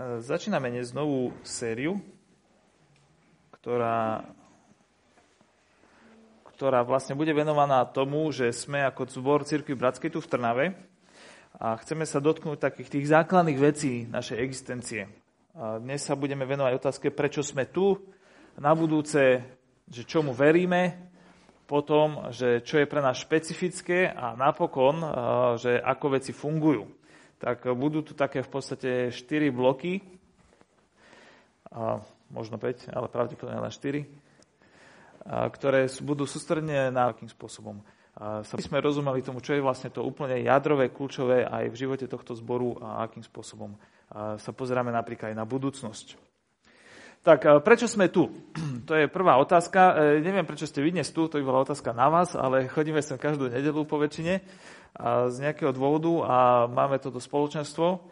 Začíname dnes novú sériu, ktorá, ktorá vlastne bude venovaná tomu, že sme ako zbor Cirkvi Bratskej tu v Trnave a chceme sa dotknúť takých tých základných vecí našej existencie. Dnes sa budeme venovať otázke, prečo sme tu, na budúce, že čomu veríme, potom, že čo je pre nás špecifické a napokon, že ako veci fungujú tak budú tu také v podstate 4 bloky, a možno 5, ale pravdepodobne len 4, a ktoré budú sústredne na akým spôsobom. A sme rozumeli tomu, čo je vlastne to úplne jadrové, kľúčové aj v živote tohto zboru a akým spôsobom a sa pozeráme napríklad aj na budúcnosť. Tak prečo sme tu? To je prvá otázka. E, neviem, prečo ste vy dnes tu, to by bola otázka na vás, ale chodíme sem každú nedelu po väčšine z nejakého dôvodu a máme toto spoločenstvo.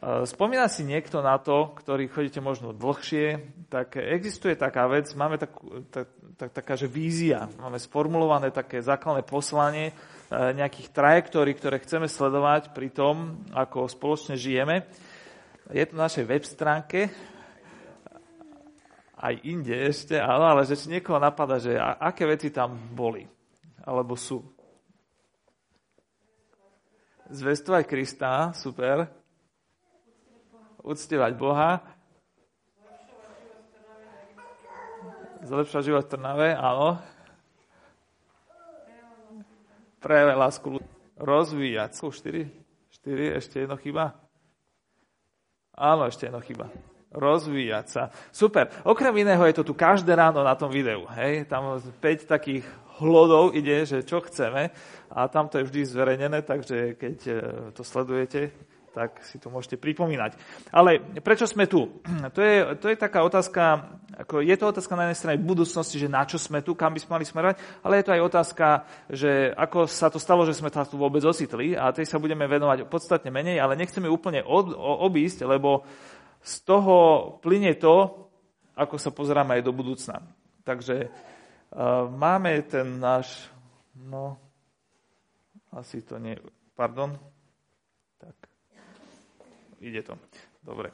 Spomína si niekto na to, ktorý chodíte možno dlhšie, tak existuje taká vec, máme tak, tak, tak, taká, že vízia, máme sformulované také základné poslanie, e, nejakých trajektórií, ktoré chceme sledovať pri tom, ako spoločne žijeme. Je to na našej web stránke, aj inde ešte, áno, ale že či niekoho napadá, že aké veci tam boli, alebo sú. Zvestovať Krista, super. Uctievať Boha. Zlepšovať život v Trnave, áno. Prejavať lásku rozvíjať. Sú 4? 4, ešte jedno chyba? Áno, ešte jedno chyba. Rozvíjať sa. Super. Okrem iného je to tu každé ráno na tom videu. Hej? Tam 5 takých hlodov ide, že čo chceme a tam to je vždy zverejnené, takže keď e, to sledujete, tak si to môžete pripomínať. Ale prečo sme tu? To je, to je taká otázka, ako je to otázka na jednej strane budúcnosti, že na čo sme tu, kam by sme mali smerovať, ale je to aj otázka, že ako sa to stalo, že sme tu vôbec ocitli a tej sa budeme venovať podstatne menej, ale nechceme úplne od, obísť, lebo z toho plyne to, ako sa pozeráme aj do budúcna. Takže máme ten náš, no, asi to nie, pardon, tak, ide to, dobre.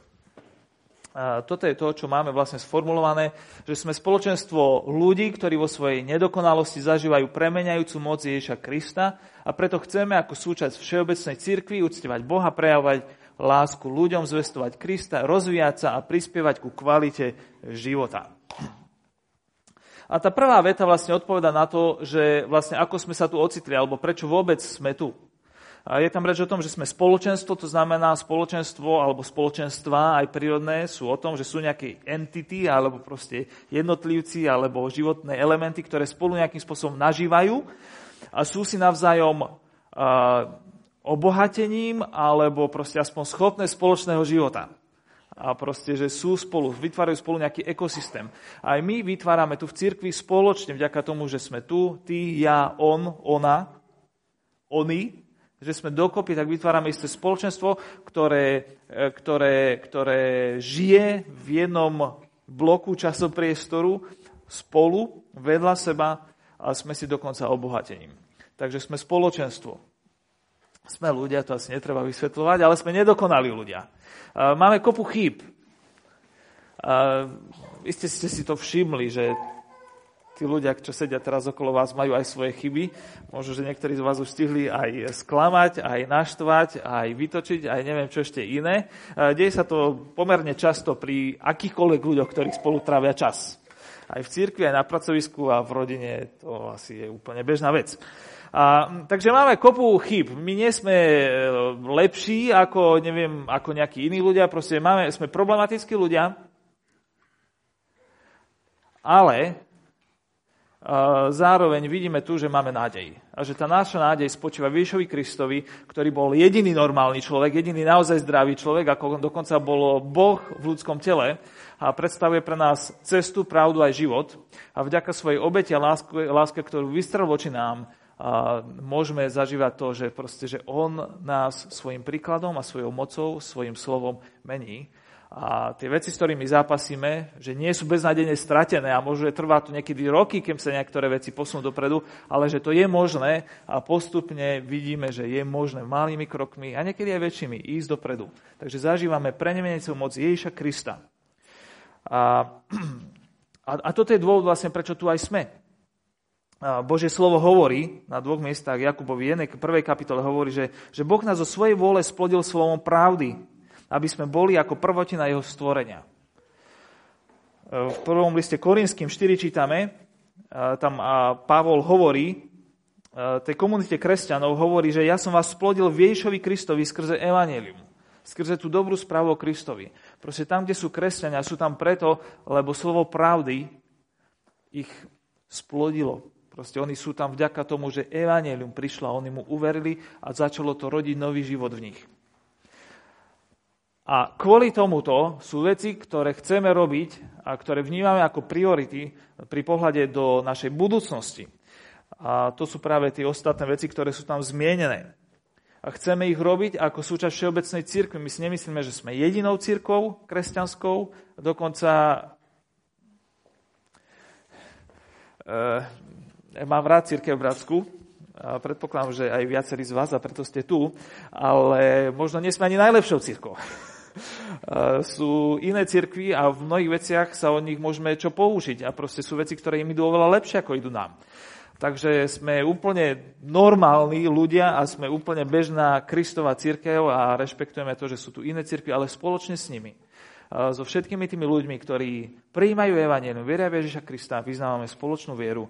A toto je to, čo máme vlastne sformulované, že sme spoločenstvo ľudí, ktorí vo svojej nedokonalosti zažívajú premeniajúcu moc Ježiša Krista a preto chceme ako súčasť všeobecnej cirkvi uctievať Boha, prejavovať lásku ľuďom, zvestovať Krista, rozvíjať sa a prispievať ku kvalite života. A tá prvá veta vlastne odpoveda na to, že vlastne ako sme sa tu ocitli, alebo prečo vôbec sme tu. A je tam reč o tom, že sme spoločenstvo, to znamená spoločenstvo alebo spoločenstva aj prírodné sú o tom, že sú nejaké entity alebo proste jednotlivci alebo životné elementy, ktoré spolu nejakým spôsobom nažívajú a sú si navzájom uh, obohatením alebo proste aspoň schopné spoločného života a proste, že sú spolu, vytvárajú spolu nejaký ekosystém. Aj my vytvárame tu v cirkvi spoločne, vďaka tomu, že sme tu, ty, ja, on, ona, oni, že sme dokopy, tak vytvárame isté spoločenstvo, ktoré, e, ktoré, ktoré žije v jednom bloku časopriestoru spolu, vedľa seba a sme si dokonca obohatením. Takže sme spoločenstvo. Sme ľudia, to asi netreba vysvetľovať, ale sme nedokonalí ľudia. Máme kopu chýb. Iste ste si to všimli, že tí ľudia, čo sedia teraz okolo vás, majú aj svoje chyby. Možno, že niektorí z vás už stihli aj sklamať, aj naštvať, aj vytočiť, aj neviem čo ešte iné. Deje sa to pomerne často pri akýchkoľvek ľuďoch, ktorí spolu trávia čas. Aj v cirkvi, aj na pracovisku a v rodine to asi je úplne bežná vec. A, takže máme kopu chyb. My nie sme e, lepší ako, neviem, ako nejakí iní ľudia, proste máme, sme problematickí ľudia, ale a, zároveň vidíme tu, že máme nádej. A že tá naša nádej spočíva Výšovi Kristovi, ktorý bol jediný normálny človek, jediný naozaj zdravý človek, ako dokonca bol Boh v ľudskom tele a predstavuje pre nás cestu, pravdu aj život. A vďaka svojej obete a láske, láske ktorú vystrel voči nám, a môžeme zažívať to, že, proste, že On nás svojim príkladom a svojou mocou, svojim slovom mení. A tie veci, s ktorými zápasíme, že nie sú beznádejne stratené a môže trvať to niekedy roky, kým sa niektoré veci posunú dopredu, ale že to je možné a postupne vidíme, že je možné malými krokmi a niekedy aj väčšími ísť dopredu. Takže zažívame prenemenecú moc Ježiša Krista. A, a, a toto je dôvod vlastne, prečo tu aj sme. Božie slovo hovorí na dvoch miestach, Jakubovi 1. prvej kapitole hovorí, že, že Boh nás zo svojej vôle splodil slovom pravdy, aby sme boli ako prvotina jeho stvorenia. E, v prvom liste Korinským 4 čítame, e, tam Pavol hovorí, e, tej komunite kresťanov hovorí, že ja som vás splodil v Ježišovi Kristovi skrze Evangelium, skrze tú dobrú správu o Kristovi. Proste tam, kde sú kresťania, sú tam preto, lebo slovo pravdy ich splodilo. Proste oni sú tam vďaka tomu, že Evangelium prišlo a oni mu uverili a začalo to rodiť nový život v nich. A kvôli tomuto sú veci, ktoré chceme robiť a ktoré vnímame ako priority pri pohľade do našej budúcnosti. A to sú práve tie ostatné veci, ktoré sú tam zmienené. A chceme ich robiť ako súčasť všeobecnej cirkvi. My si nemyslíme, že sme jedinou cirkvou kresťanskou, dokonca e, mám rád církev Bratsku, a predpokladám, že aj viacerí z vás a preto ste tu, ale možno nie sme ani najlepšou církou. sú iné cirkvy a v mnohých veciach sa od nich môžeme čo použiť a proste sú veci, ktoré im idú oveľa lepšie, ako idú nám. Takže sme úplne normálni ľudia a sme úplne bežná Kristova církev a rešpektujeme to, že sú tu iné církvy, ale spoločne s nimi. So všetkými tými ľuďmi, ktorí prijímajú Evangelium, veria Ježiša Krista, vyznávame spoločnú vieru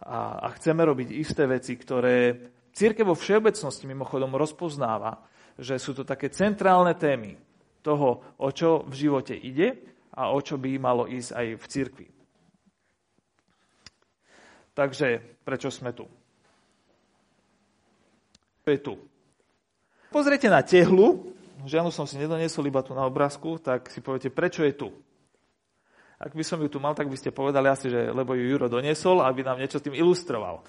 a, a chceme robiť isté veci, ktoré církev vo všeobecnosti mimochodom rozpoznáva, že sú to také centrálne témy, toho, o čo v živote ide a o čo by malo ísť aj v cirkvi. Takže prečo sme tu? je tu? Pozrite na tehlu, žiadnu som si nedoniesol iba tu na obrázku, tak si poviete, prečo je tu? Ak by som ju tu mal, tak by ste povedali asi, že lebo ju Juro doniesol, aby nám niečo tým ilustroval.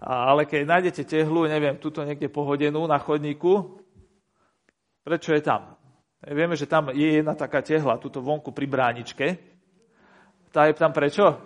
Ale keď nájdete tehlu, neviem, tuto niekde pohodenú na chodníku, prečo je tam? Vieme, že tam je jedna taká tehla, tuto vonku pri bráničke. Tá je tam prečo?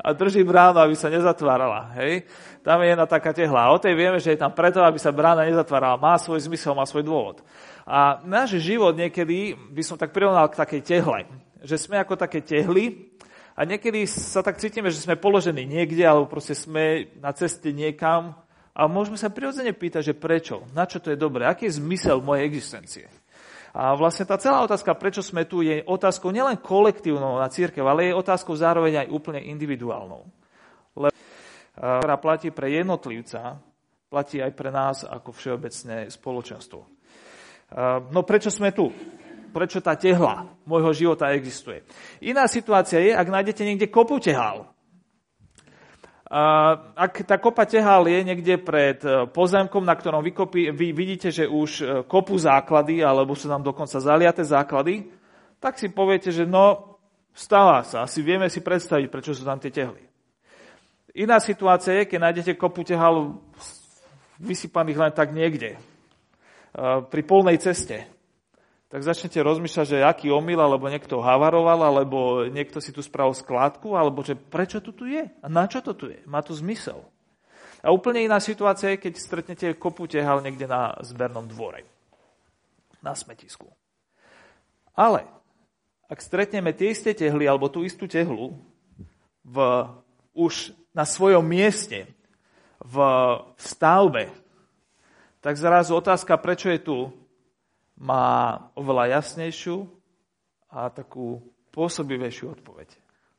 A drží bránu, aby sa nezatvárala. Hej? Tam je jedna taká tehla. A o tej vieme, že je tam preto, aby sa brána nezatvárala. Má svoj zmysel, má svoj dôvod. A náš život niekedy, by som tak prirovnal k takej tehle. Že sme ako také tehly a niekedy sa tak cítime, že sme položení niekde, alebo proste sme na ceste niekam a môžeme sa prirodzene pýtať, že prečo, na čo to je dobré, aký je zmysel mojej existencie. A vlastne tá celá otázka, prečo sme tu, je otázkou nielen kolektívnou na církev, ale je otázkou zároveň aj úplne individuálnou. Lebo, ktorá platí pre jednotlivca, platí aj pre nás ako všeobecné spoločenstvo. No prečo sme tu? Prečo tá tehla môjho života existuje? Iná situácia je, ak nájdete niekde kopu tehal, ak tá kopa tehál je niekde pred e, pozemkom, na ktorom vykopí, vy vidíte, že už e, kopu základy, alebo sú tam dokonca zaliaté základy, tak si poviete, že no, stáva sa. Asi vieme si predstaviť, prečo sú tam tie tehly. Iná situácia je, keď nájdete kopu tehál vysypaných len tak niekde, e, pri polnej ceste tak začnete rozmýšľať, že aký omyl, alebo niekto havaroval, alebo niekto si tu spravil skládku, alebo že prečo tu tu je? A na čo to tu je? Má to zmysel. A úplne iná situácia je, keď stretnete kopu tehal niekde na zbernom dvore. Na smetisku. Ale ak stretneme tie isté tehly, alebo tú istú tehlu v, už na svojom mieste, v stavbe, tak zrazu otázka, prečo je tu, má oveľa jasnejšiu a takú pôsobivejšiu odpoveď.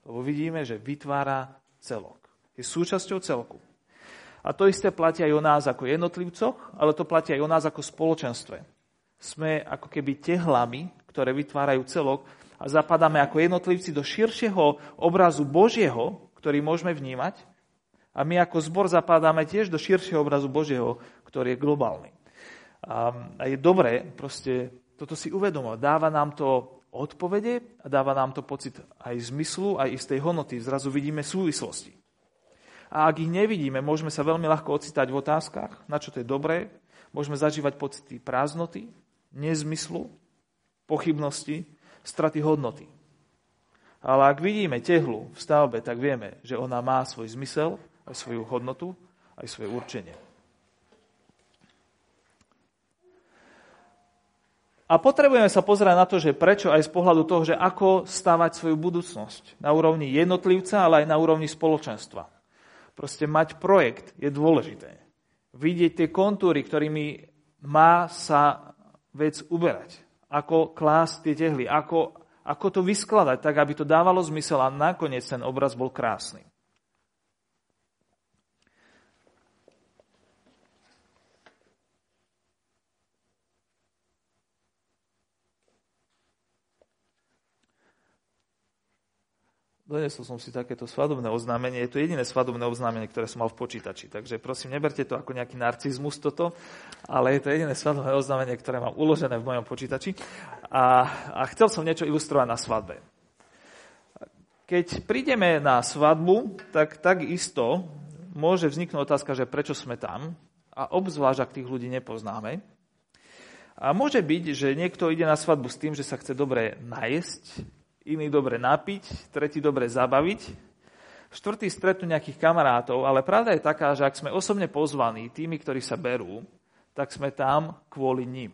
Lebo vidíme, že vytvára celok. Je súčasťou celku. A to isté platí aj o nás ako jednotlivcoch, ale to platí aj o nás ako spoločenstve. Sme ako keby tehlami, ktoré vytvárajú celok a zapadáme ako jednotlivci do širšieho obrazu Božieho, ktorý môžeme vnímať. A my ako zbor zapadáme tiež do širšieho obrazu Božieho, ktorý je globálny. A, je dobré proste toto si uvedomovať. Dáva nám to odpovede a dáva nám to pocit aj zmyslu, aj istej hodnoty. Zrazu vidíme súvislosti. A ak ich nevidíme, môžeme sa veľmi ľahko ocitať v otázkach, na čo to je dobré. Môžeme zažívať pocity prázdnoty, nezmyslu pochybnosti, straty hodnoty. Ale ak vidíme tehlu v stavbe, tak vieme, že ona má svoj zmysel, aj svoju hodnotu, aj svoje určenie. A potrebujeme sa pozerať na to, že prečo aj z pohľadu toho, že ako stavať svoju budúcnosť na úrovni jednotlivca, ale aj na úrovni spoločenstva. Proste mať projekt je dôležité. Vidieť tie kontúry, ktorými má sa vec uberať. Ako klásť tie tehly, ako, ako to vyskladať, tak aby to dávalo zmysel a nakoniec ten obraz bol krásny. Donesol som si takéto svadobné oznámenie. Je to jediné svadobné oznámenie, ktoré som mal v počítači. Takže prosím, neberte to ako nejaký narcizmus toto, ale je to jediné svadobné oznámenie, ktoré mám uložené v mojom počítači. A, a chcel som niečo ilustrovať na svadbe. Keď prídeme na svadbu, tak takisto môže vzniknúť otázka, že prečo sme tam a obzvlášť, ak tých ľudí nepoznáme. A môže byť, že niekto ide na svadbu s tým, že sa chce dobre najesť, iný dobre napiť, tretí dobre zabaviť, štvrtý stretnú nejakých kamarátov, ale pravda je taká, že ak sme osobne pozvaní tými, ktorí sa berú, tak sme tam kvôli ním.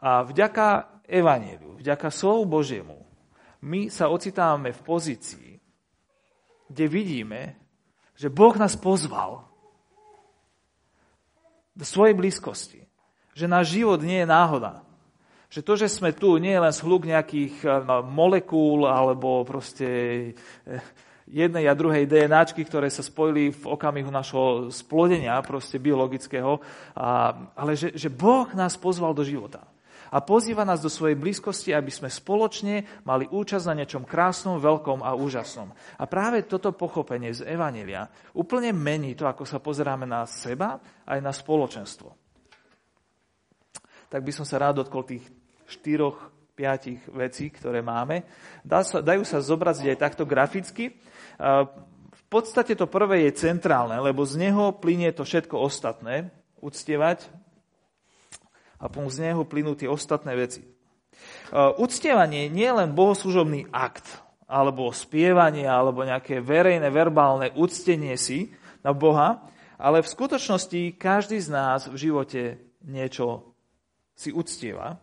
A vďaka Evangeliu, vďaka slovu Božiemu, my sa ocitávame v pozícii, kde vidíme, že Boh nás pozval do svojej blízkosti. Že náš život nie je náhoda že to, že sme tu, nie je len zhluk nejakých eh, molekúl alebo proste eh, jednej a druhej DNAčky, ktoré sa spojili v okamihu našho splodenia, proste biologického, a, ale že, že Boh nás pozval do života. A pozýva nás do svojej blízkosti, aby sme spoločne mali účasť na niečom krásnom, veľkom a úžasnom. A práve toto pochopenie z Evanelia úplne mení to, ako sa pozeráme na seba aj na spoločenstvo. Tak by som sa rád dotkol tých štyroch, piatich vecí, ktoré máme. Dá sa, dajú sa zobraziť aj takto graficky. V podstate to prvé je centrálne, lebo z neho plinie to všetko ostatné, uctievať, a z neho plynú tie ostatné veci. Uctievanie nie je len bohoslužobný akt, alebo spievanie, alebo nejaké verejné, verbálne uctenie si na Boha, ale v skutočnosti každý z nás v živote niečo si uctieva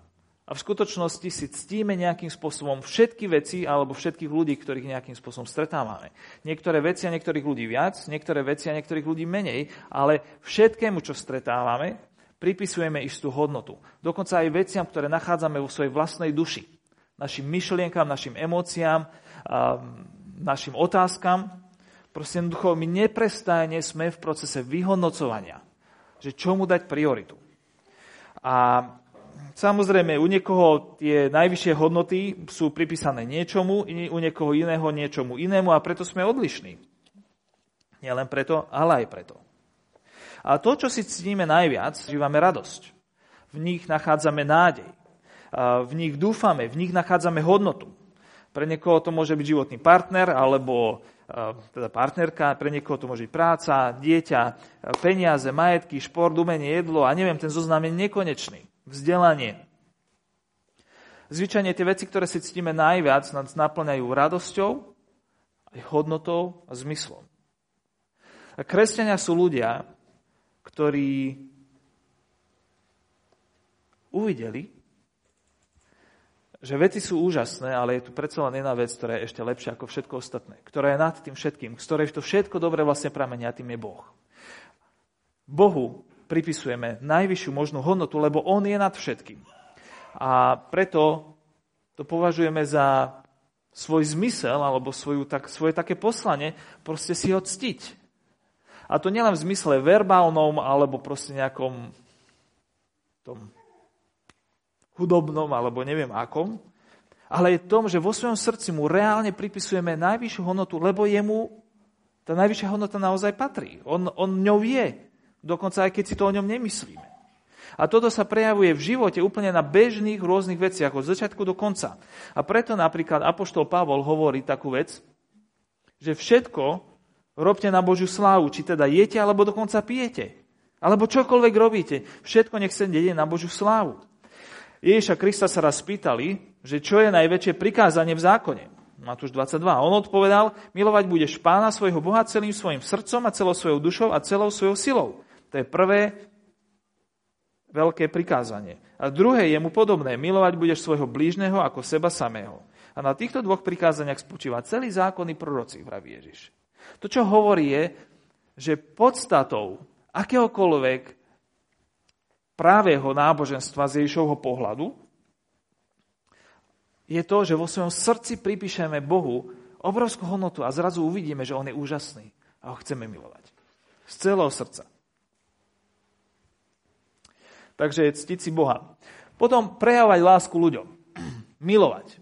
a v skutočnosti si ctíme nejakým spôsobom všetky veci alebo všetkých ľudí, ktorých nejakým spôsobom stretávame. Niektoré veci a niektorých ľudí viac, niektoré veci a niektorých ľudí menej, ale všetkému, čo stretávame, pripisujeme istú hodnotu. Dokonca aj veciam, ktoré nachádzame vo svojej vlastnej duši. Našim myšlienkam, našim emóciám, našim otázkam. Proste jednoducho my neprestajne sme v procese vyhodnocovania, že čomu dať prioritu. A Samozrejme, u niekoho tie najvyššie hodnoty sú pripísané niečomu, u niekoho iného niečomu inému a preto sme odlišní. Nie len preto, ale aj preto. A to, čo si ctíme najviac, žívame radosť. V nich nachádzame nádej. V nich dúfame, v nich nachádzame hodnotu. Pre niekoho to môže byť životný partner alebo teda partnerka, pre niekoho to môže byť práca, dieťa, peniaze, majetky, šport, umenie, jedlo a neviem, ten zoznam je nekonečný vzdelanie. Zvyčajne tie veci, ktoré si ctíme najviac, nás naplňajú radosťou, aj hodnotou a zmyslom. A kresťania sú ľudia, ktorí uvideli, že veci sú úžasné, ale je tu predsa len jedna vec, ktorá je ešte lepšia ako všetko ostatné, ktorá je nad tým všetkým, z ktorej to všetko dobre vlastne pramenia, tým je Boh. Bohu pripisujeme najvyššiu možnú hodnotu, lebo On je nad všetkým. A preto to považujeme za svoj zmysel alebo svoju, tak, svoje také poslanie, proste si ho ctiť. A to nielen v zmysle verbálnom alebo proste nejakom tom hudobnom alebo neviem akom, ale je tom, že vo svojom srdci mu reálne pripisujeme najvyššiu hodnotu, lebo jemu tá najvyššia hodnota naozaj patrí. On, on ňou je. Dokonca aj keď si to o ňom nemyslíme. A toto sa prejavuje v živote úplne na bežných rôznych veciach, od začiatku do konca. A preto napríklad Apoštol Pavol hovorí takú vec, že všetko robte na Božiu slávu, či teda jete, alebo dokonca pijete. Alebo čokoľvek robíte. Všetko nech sa na Božiu slávu. Ježiša Krista sa raz spýtali, že čo je najväčšie prikázanie v zákone. Matúš 22. A on odpovedal, milovať budeš pána svojho Boha celým svojim srdcom a celou svojou dušou a celou svojou silou. To je prvé veľké prikázanie. A druhé je mu podobné, milovať budeš svojho blížneho ako seba samého. A na týchto dvoch prikázaniach spočíva celý zákon i proroci, vraví Ježiš. To, čo hovorí, je, že podstatou akéhokoľvek právého náboženstva z Ježišovho pohľadu je to, že vo svojom srdci pripíšeme Bohu obrovskú hodnotu a zrazu uvidíme, že On je úžasný a ho chceme milovať. Z celého srdca. Takže ctiť si Boha. Potom prejavovať lásku ľuďom. Milovať.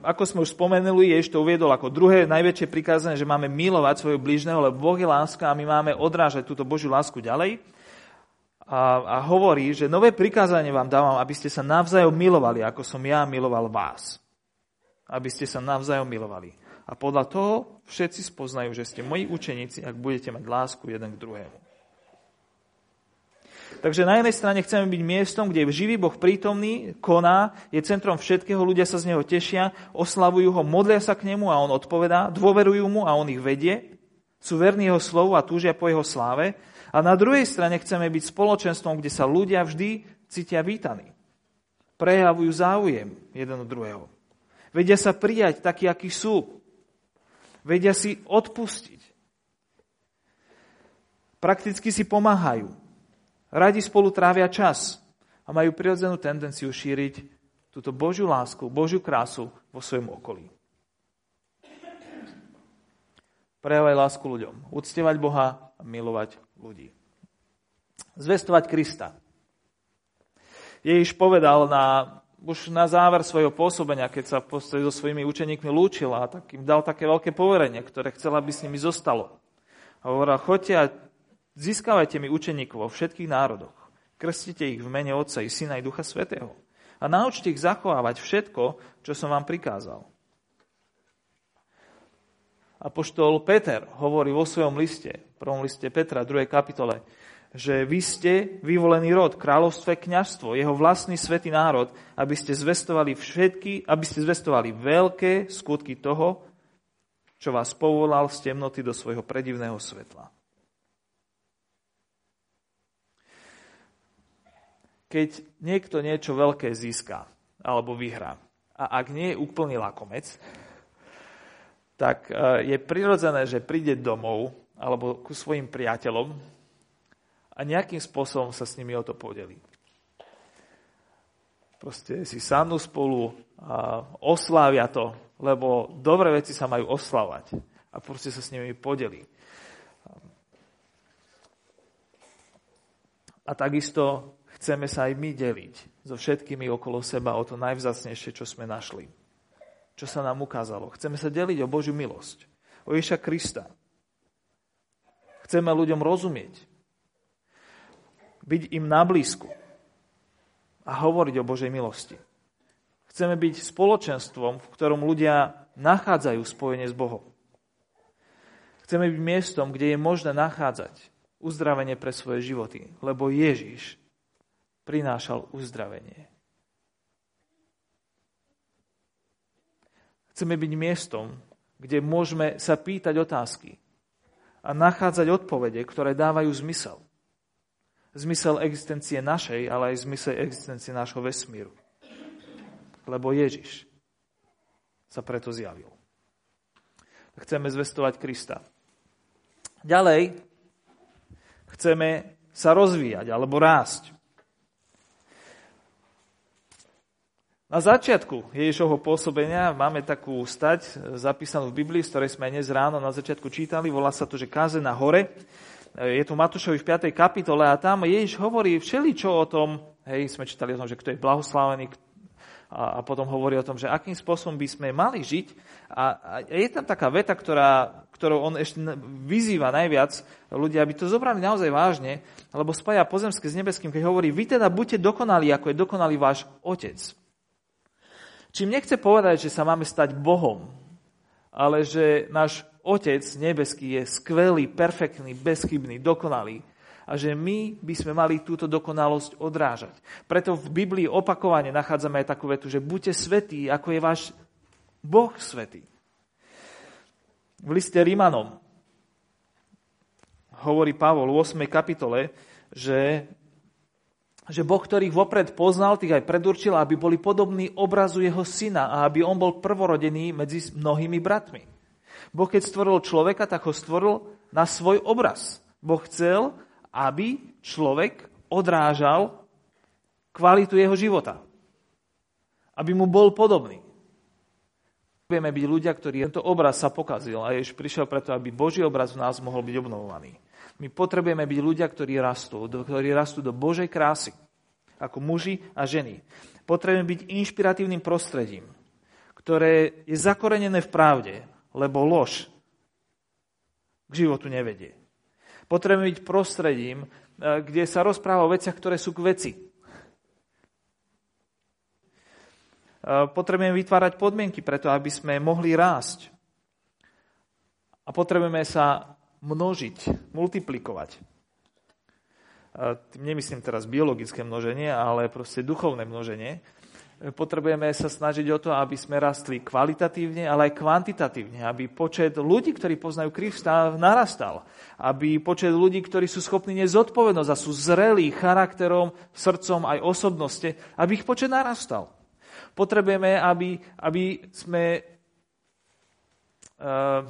Ako sme už spomenuli, Ježiš to uviedol ako druhé najväčšie prikázanie, že máme milovať svojho blížneho, lebo Boh je láska a my máme odrážať túto Božiu lásku ďalej. A, a hovorí, že nové prikázanie vám dávam, aby ste sa navzájom milovali, ako som ja miloval vás. Aby ste sa navzájom milovali. A podľa toho všetci spoznajú, že ste moji učeníci, ak budete mať lásku jeden k druhému. Takže na jednej strane chceme byť miestom, kde je živý Boh prítomný, koná, je centrom všetkého, ľudia sa z neho tešia, oslavujú ho, modlia sa k nemu a on odpovedá, dôverujú mu a on ich vedie, sú verní jeho slovu a túžia po jeho sláve. A na druhej strane chceme byť spoločenstvom, kde sa ľudia vždy cítia vítaní. Prejavujú záujem jeden od druhého. Vedia sa prijať takí, akí sú. Vedia si odpustiť. Prakticky si pomáhajú. Radi spolu trávia čas a majú prirodzenú tendenciu šíriť túto Božiu lásku, Božiu krásu vo svojom okolí. Prejavaj lásku ľuďom, uctievať Boha a milovať ľudí. Zvestovať Krista. Ježiš povedal na, už na záver svojho pôsobenia, keď sa so svojimi učeníkmi lúčil a tak im dal také veľké poverenie, ktoré chcel, aby s nimi zostalo. A hovoril, choďte a Získavajte mi učeníkov vo všetkých národoch. Krstite ich v mene Otca i Syna i Ducha Svetého. A naučte ich zachovávať všetko, čo som vám prikázal. Apoštol Peter hovorí vo svojom liste, prvom liste Petra, 2. kapitole, že vy ste vyvolený rod, kráľovstve, kňažstvo, jeho vlastný svetý národ, aby ste zvestovali všetky, aby ste zvestovali veľké skutky toho, čo vás povolal z temnoty do svojho predivného svetla. Keď niekto niečo veľké získa alebo vyhrá a ak nie je úplný lakomec, tak e, je prirodzené, že príde domov alebo ku svojim priateľom a nejakým spôsobom sa s nimi o to podeli. Proste si sadnú spolu a oslávia to, lebo dobré veci sa majú oslavať a proste sa s nimi podeli. A takisto chceme sa aj my deliť so všetkými okolo seba o to najvzácnejšie, čo sme našli. Čo sa nám ukázalo. Chceme sa deliť o Božiu milosť. O Ježa Krista. Chceme ľuďom rozumieť. Byť im na blízku. A hovoriť o Božej milosti. Chceme byť spoločenstvom, v ktorom ľudia nachádzajú spojenie s Bohom. Chceme byť miestom, kde je možné nachádzať uzdravenie pre svoje životy, lebo Ježiš prinášal uzdravenie. Chceme byť miestom, kde môžeme sa pýtať otázky a nachádzať odpovede, ktoré dávajú zmysel. Zmysel existencie našej, ale aj zmysel existencie nášho vesmíru. Lebo Ježiš sa preto zjavil. Chceme zvestovať Krista. Ďalej chceme sa rozvíjať alebo rásť. Na začiatku Ježišovho pôsobenia máme takú stať zapísanú v Biblii, z ktorej sme dnes ráno na začiatku čítali. Volá sa to, že káze na hore. Je tu Matúšovi v 5. kapitole a tam Ježiš hovorí všeličo o tom, hej, sme čítali o tom, že kto je blahoslavený a, a potom hovorí o tom, že akým spôsobom by sme mali žiť. A, a je tam taká veta, ktorá, ktorou on ešte vyzýva najviac ľudia, aby to zobrali naozaj vážne, lebo spája pozemské s nebeským, keď hovorí, vy teda buďte dokonalí, ako je dokonalý váš otec. Čím nechce povedať, že sa máme stať Bohom, ale že náš Otec nebeský je skvelý, perfektný, bezchybný, dokonalý. a že my by sme mali túto dokonalosť odrážať. Preto v Biblii opakovane nachádzame aj takú vetu, že buďte svetí, ako je váš Boh svetý. V liste Rímanom hovorí Pavol v 8. kapitole, že, že Boh, ktorých vopred poznal, tých aj predurčil, aby boli podobní obrazu jeho syna a aby on bol prvorodený medzi mnohými bratmi. Boh, keď stvoril človeka, tak ho stvoril na svoj obraz. Boh chcel, aby človek odrážal kvalitu jeho života. Aby mu bol podobný. Vieme byť ľudia, ktorí tento obraz sa pokazil a Ježiš prišiel preto, aby Boží obraz v nás mohol byť obnovovaný. My potrebujeme byť ľudia, ktorí rastú, ktorí rastú do Božej krásy, ako muži a ženy. Potrebujeme byť inšpiratívnym prostredím, ktoré je zakorenené v pravde, lebo lož k životu nevedie. Potrebujeme byť prostredím, eh, kde sa rozpráva o veciach, ktoré sú k veci. Eh, potrebujeme vytvárať podmienky preto, aby sme mohli rásť. A potrebujeme sa množiť, multiplikovať. Tým nemyslím teraz biologické množenie, ale proste duchovné množenie. Potrebujeme sa snažiť o to, aby sme rastli kvalitatívne, ale aj kvantitatívne, aby počet ľudí, ktorí poznajú Krista, narastal. Aby počet ľudí, ktorí sú schopní nezodpovednosť a sú zrelí charakterom, srdcom aj osobnosti, aby ich počet narastal. Potrebujeme, aby, aby sme uh,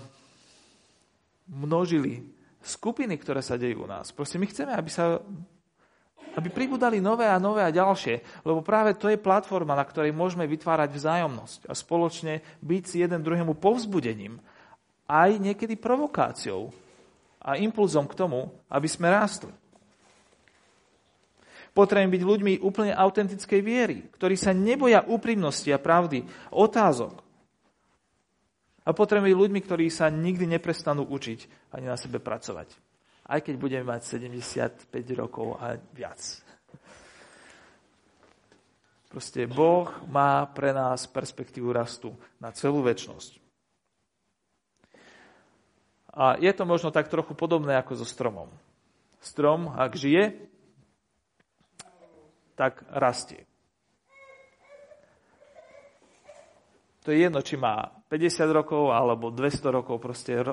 množili skupiny, ktoré sa dejú u nás. Proste my chceme, aby sa aby pribudali nové a nové a ďalšie, lebo práve to je platforma, na ktorej môžeme vytvárať vzájomnosť a spoločne byť si jeden druhému povzbudením, aj niekedy provokáciou a impulzom k tomu, aby sme rástli. Potrebujem byť ľuďmi úplne autentickej viery, ktorí sa neboja úprimnosti a pravdy, otázok, a potrebujeme ľuďmi, ktorí sa nikdy neprestanú učiť ani na sebe pracovať. Aj keď budeme mať 75 rokov a viac. Proste Boh má pre nás perspektívu rastu na celú väčnosť. A je to možno tak trochu podobné ako so stromom. Strom, ak žije, tak rastie. To je jedno, či má 50 rokov alebo 200 rokov, proste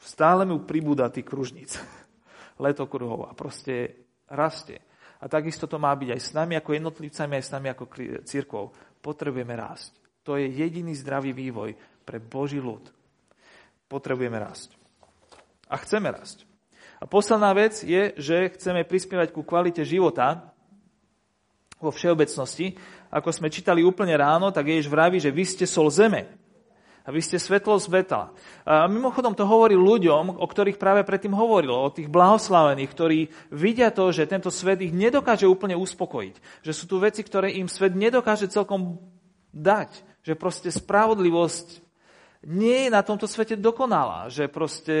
stále mu pribúda tých kružníc, letokruhov a proste rastie. A takisto to má byť aj s nami ako jednotlivcami, aj s nami ako církvou. Potrebujeme rásť. To je jediný zdravý vývoj pre Boží ľud. Potrebujeme rásť. A chceme rásť. A posledná vec je, že chceme prispievať ku kvalite života vo všeobecnosti. Ako sme čítali úplne ráno, tak Ježiš vraví, že vy ste sol zeme. A vy ste svetlo sveta. A mimochodom to hovorí ľuďom, o ktorých práve predtým hovoril, o tých blahoslavených, ktorí vidia to, že tento svet ich nedokáže úplne uspokojiť. Že sú tu veci, ktoré im svet nedokáže celkom dať. Že proste spravodlivosť nie je na tomto svete dokonalá. Že proste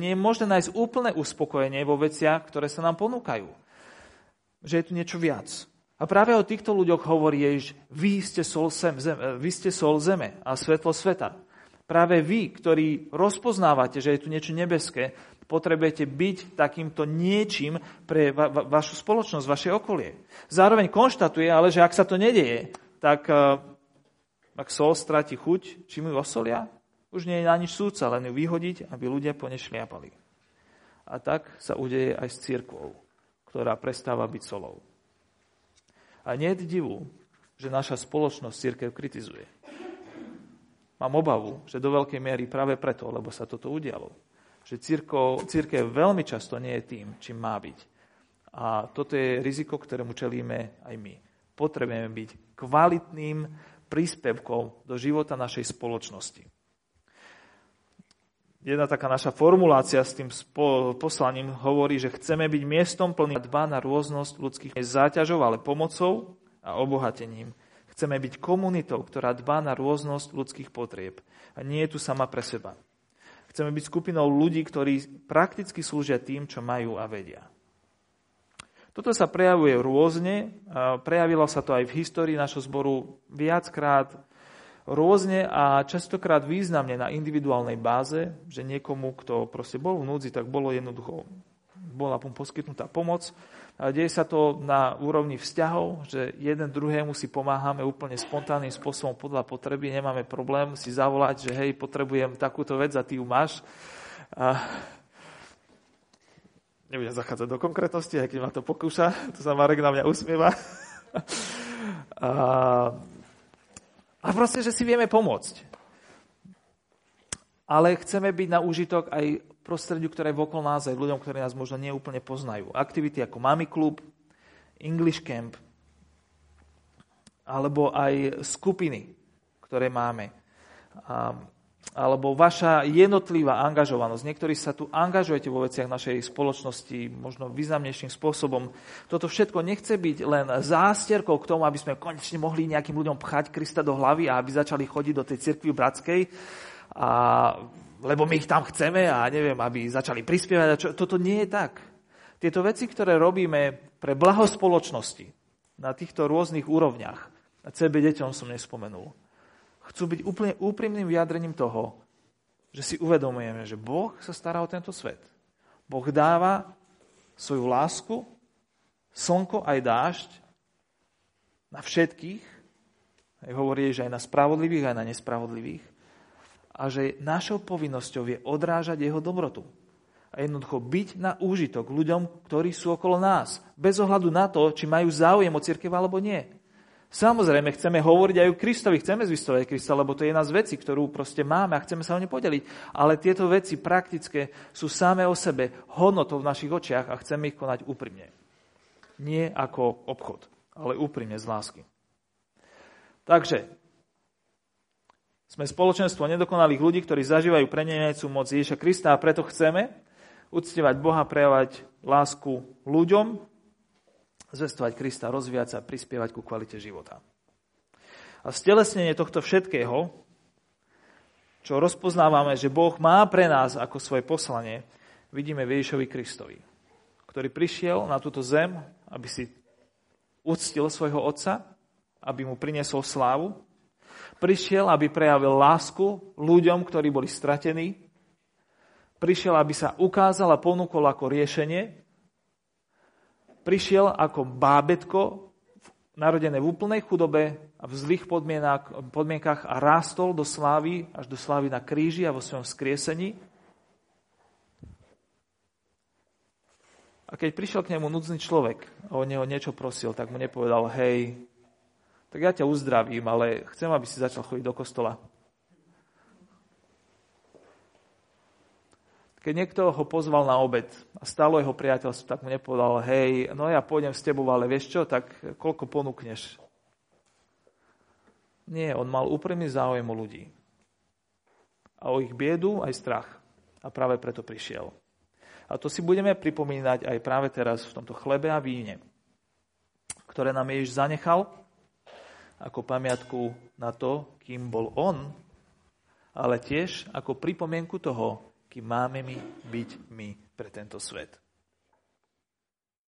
nie je možné nájsť úplné uspokojenie vo veciach, ktoré sa nám ponúkajú. Že je tu niečo viac. A práve o týchto ľuďoch hovorí Ježiš, vy ste sol, sem, zem, vy ste sol zeme a svetlo sveta. Práve vy, ktorí rozpoznávate, že je tu niečo nebeské, potrebujete byť takýmto niečím pre va- va- vašu spoločnosť, vaše okolie. Zároveň konštatuje ale, že ak sa to nedieje, tak uh, ak sol stráti chuť, či mu osolia, už nie je na nič súca, len ju vyhodiť, aby ľudia po nešliapali. A tak sa udeje aj s církvou, ktorá prestáva byť solou. A nie je divu, že naša spoločnosť církev kritizuje. Mám obavu, že do veľkej miery práve preto, lebo sa toto udialo. Že církev, církev veľmi často nie je tým, čím má byť. A toto je riziko, ktorému čelíme aj my. Potrebujeme byť kvalitným príspevkom do života našej spoločnosti. Jedna taká naša formulácia s tým poslaním hovorí, že chceme byť miestom plným dba na rôznosť ľudských záťažov, ale pomocou a obohatením. Chceme byť komunitou, ktorá dbá na rôznosť ľudských potrieb a nie je tu sama pre seba. Chceme byť skupinou ľudí, ktorí prakticky slúžia tým, čo majú a vedia. Toto sa prejavuje rôzne. Prejavilo sa to aj v histórii našho zboru viackrát, rôzne a častokrát významne na individuálnej báze, že niekomu, kto proste bol v núdzi, tak bolo jednoducho bola poskytnutá pomoc. A deje sa to na úrovni vzťahov, že jeden druhému si pomáhame úplne spontánnym spôsobom podľa potreby, nemáme problém si zavolať, že hej, potrebujem takúto vec a ty ju máš. A nebudem zachádzať do konkrétnosti, aj keď ma to pokúša, to sa Marek na mňa usmieva. a, a proste, že si vieme pomôcť. Ale chceme byť na úžitok aj prostrediu, ktoré je vokol nás, aj ľuďom, ktorí nás možno neúplne poznajú. Aktivity ako Mami Club, English Camp, alebo aj skupiny, ktoré máme. A, alebo vaša jednotlivá angažovanosť. Niektorí sa tu angažujete vo veciach našej spoločnosti možno významnejším spôsobom. Toto všetko nechce byť len zástierkou k tomu, aby sme konečne mohli nejakým ľuďom pchať Krista do hlavy a aby začali chodiť do tej cirkvi bratskej, a, lebo my ich tam chceme a neviem, aby začali prispievať. A čo, toto nie je tak. Tieto veci, ktoré robíme pre blaho spoločnosti na týchto rôznych úrovniach, CB deťom som nespomenul, chcú byť úplne úprimným vyjadrením toho, že si uvedomujeme, že Boh sa stará o tento svet. Boh dáva svoju lásku, slnko aj dážď na všetkých, aj hovorí, že aj na spravodlivých, aj na nespravodlivých, a že našou povinnosťou je odrážať jeho dobrotu. A jednoducho byť na úžitok ľuďom, ktorí sú okolo nás. Bez ohľadu na to, či majú záujem o církev alebo nie. Samozrejme, chceme hovoriť aj o Kristovi, chceme zvystovať Krista, lebo to je jedna z vecí, ktorú proste máme a chceme sa o ne podeliť. Ale tieto veci praktické sú samé o sebe hodnotou v našich očiach a chceme ich konať úprimne. Nie ako obchod, ale úprimne z lásky. Takže, sme spoločenstvo nedokonalých ľudí, ktorí zažívajú prenenajúcu moc Ježiša Krista a preto chceme uctievať Boha, prejavať lásku ľuďom, zvestovať Krista, rozvíjať sa prispievať ku kvalite života. A stelesnenie tohto všetkého, čo rozpoznávame, že Boh má pre nás ako svoje poslanie, vidíme Ježišovi Kristovi, ktorý prišiel na túto zem, aby si uctil svojho otca, aby mu priniesol slávu. Prišiel, aby prejavil lásku ľuďom, ktorí boli stratení. Prišiel, aby sa ukázal a ponúkol ako riešenie prišiel ako bábetko, narodené v úplnej chudobe a v zlých podmienkach a rástol do slávy, až do slávy na kríži a vo svojom skriesení. A keď prišiel k nemu núdzny človek a o neho niečo prosil, tak mu nepovedal, hej, tak ja ťa uzdravím, ale chcem, aby si začal chodiť do kostola. Keď niekto ho pozval na obed a stalo jeho priateľstvo, tak mu nepovedal, hej, no ja pôjdem s tebou, ale vieš čo, tak koľko ponúkneš? Nie, on mal úprimný záujem o ľudí. A o ich biedu aj strach. A práve preto prišiel. A to si budeme pripomínať aj práve teraz v tomto chlebe a víne, ktoré nám Ježiš zanechal ako pamiatku na to, kým bol on, ale tiež ako pripomienku toho, kým máme my byť my pre tento svet.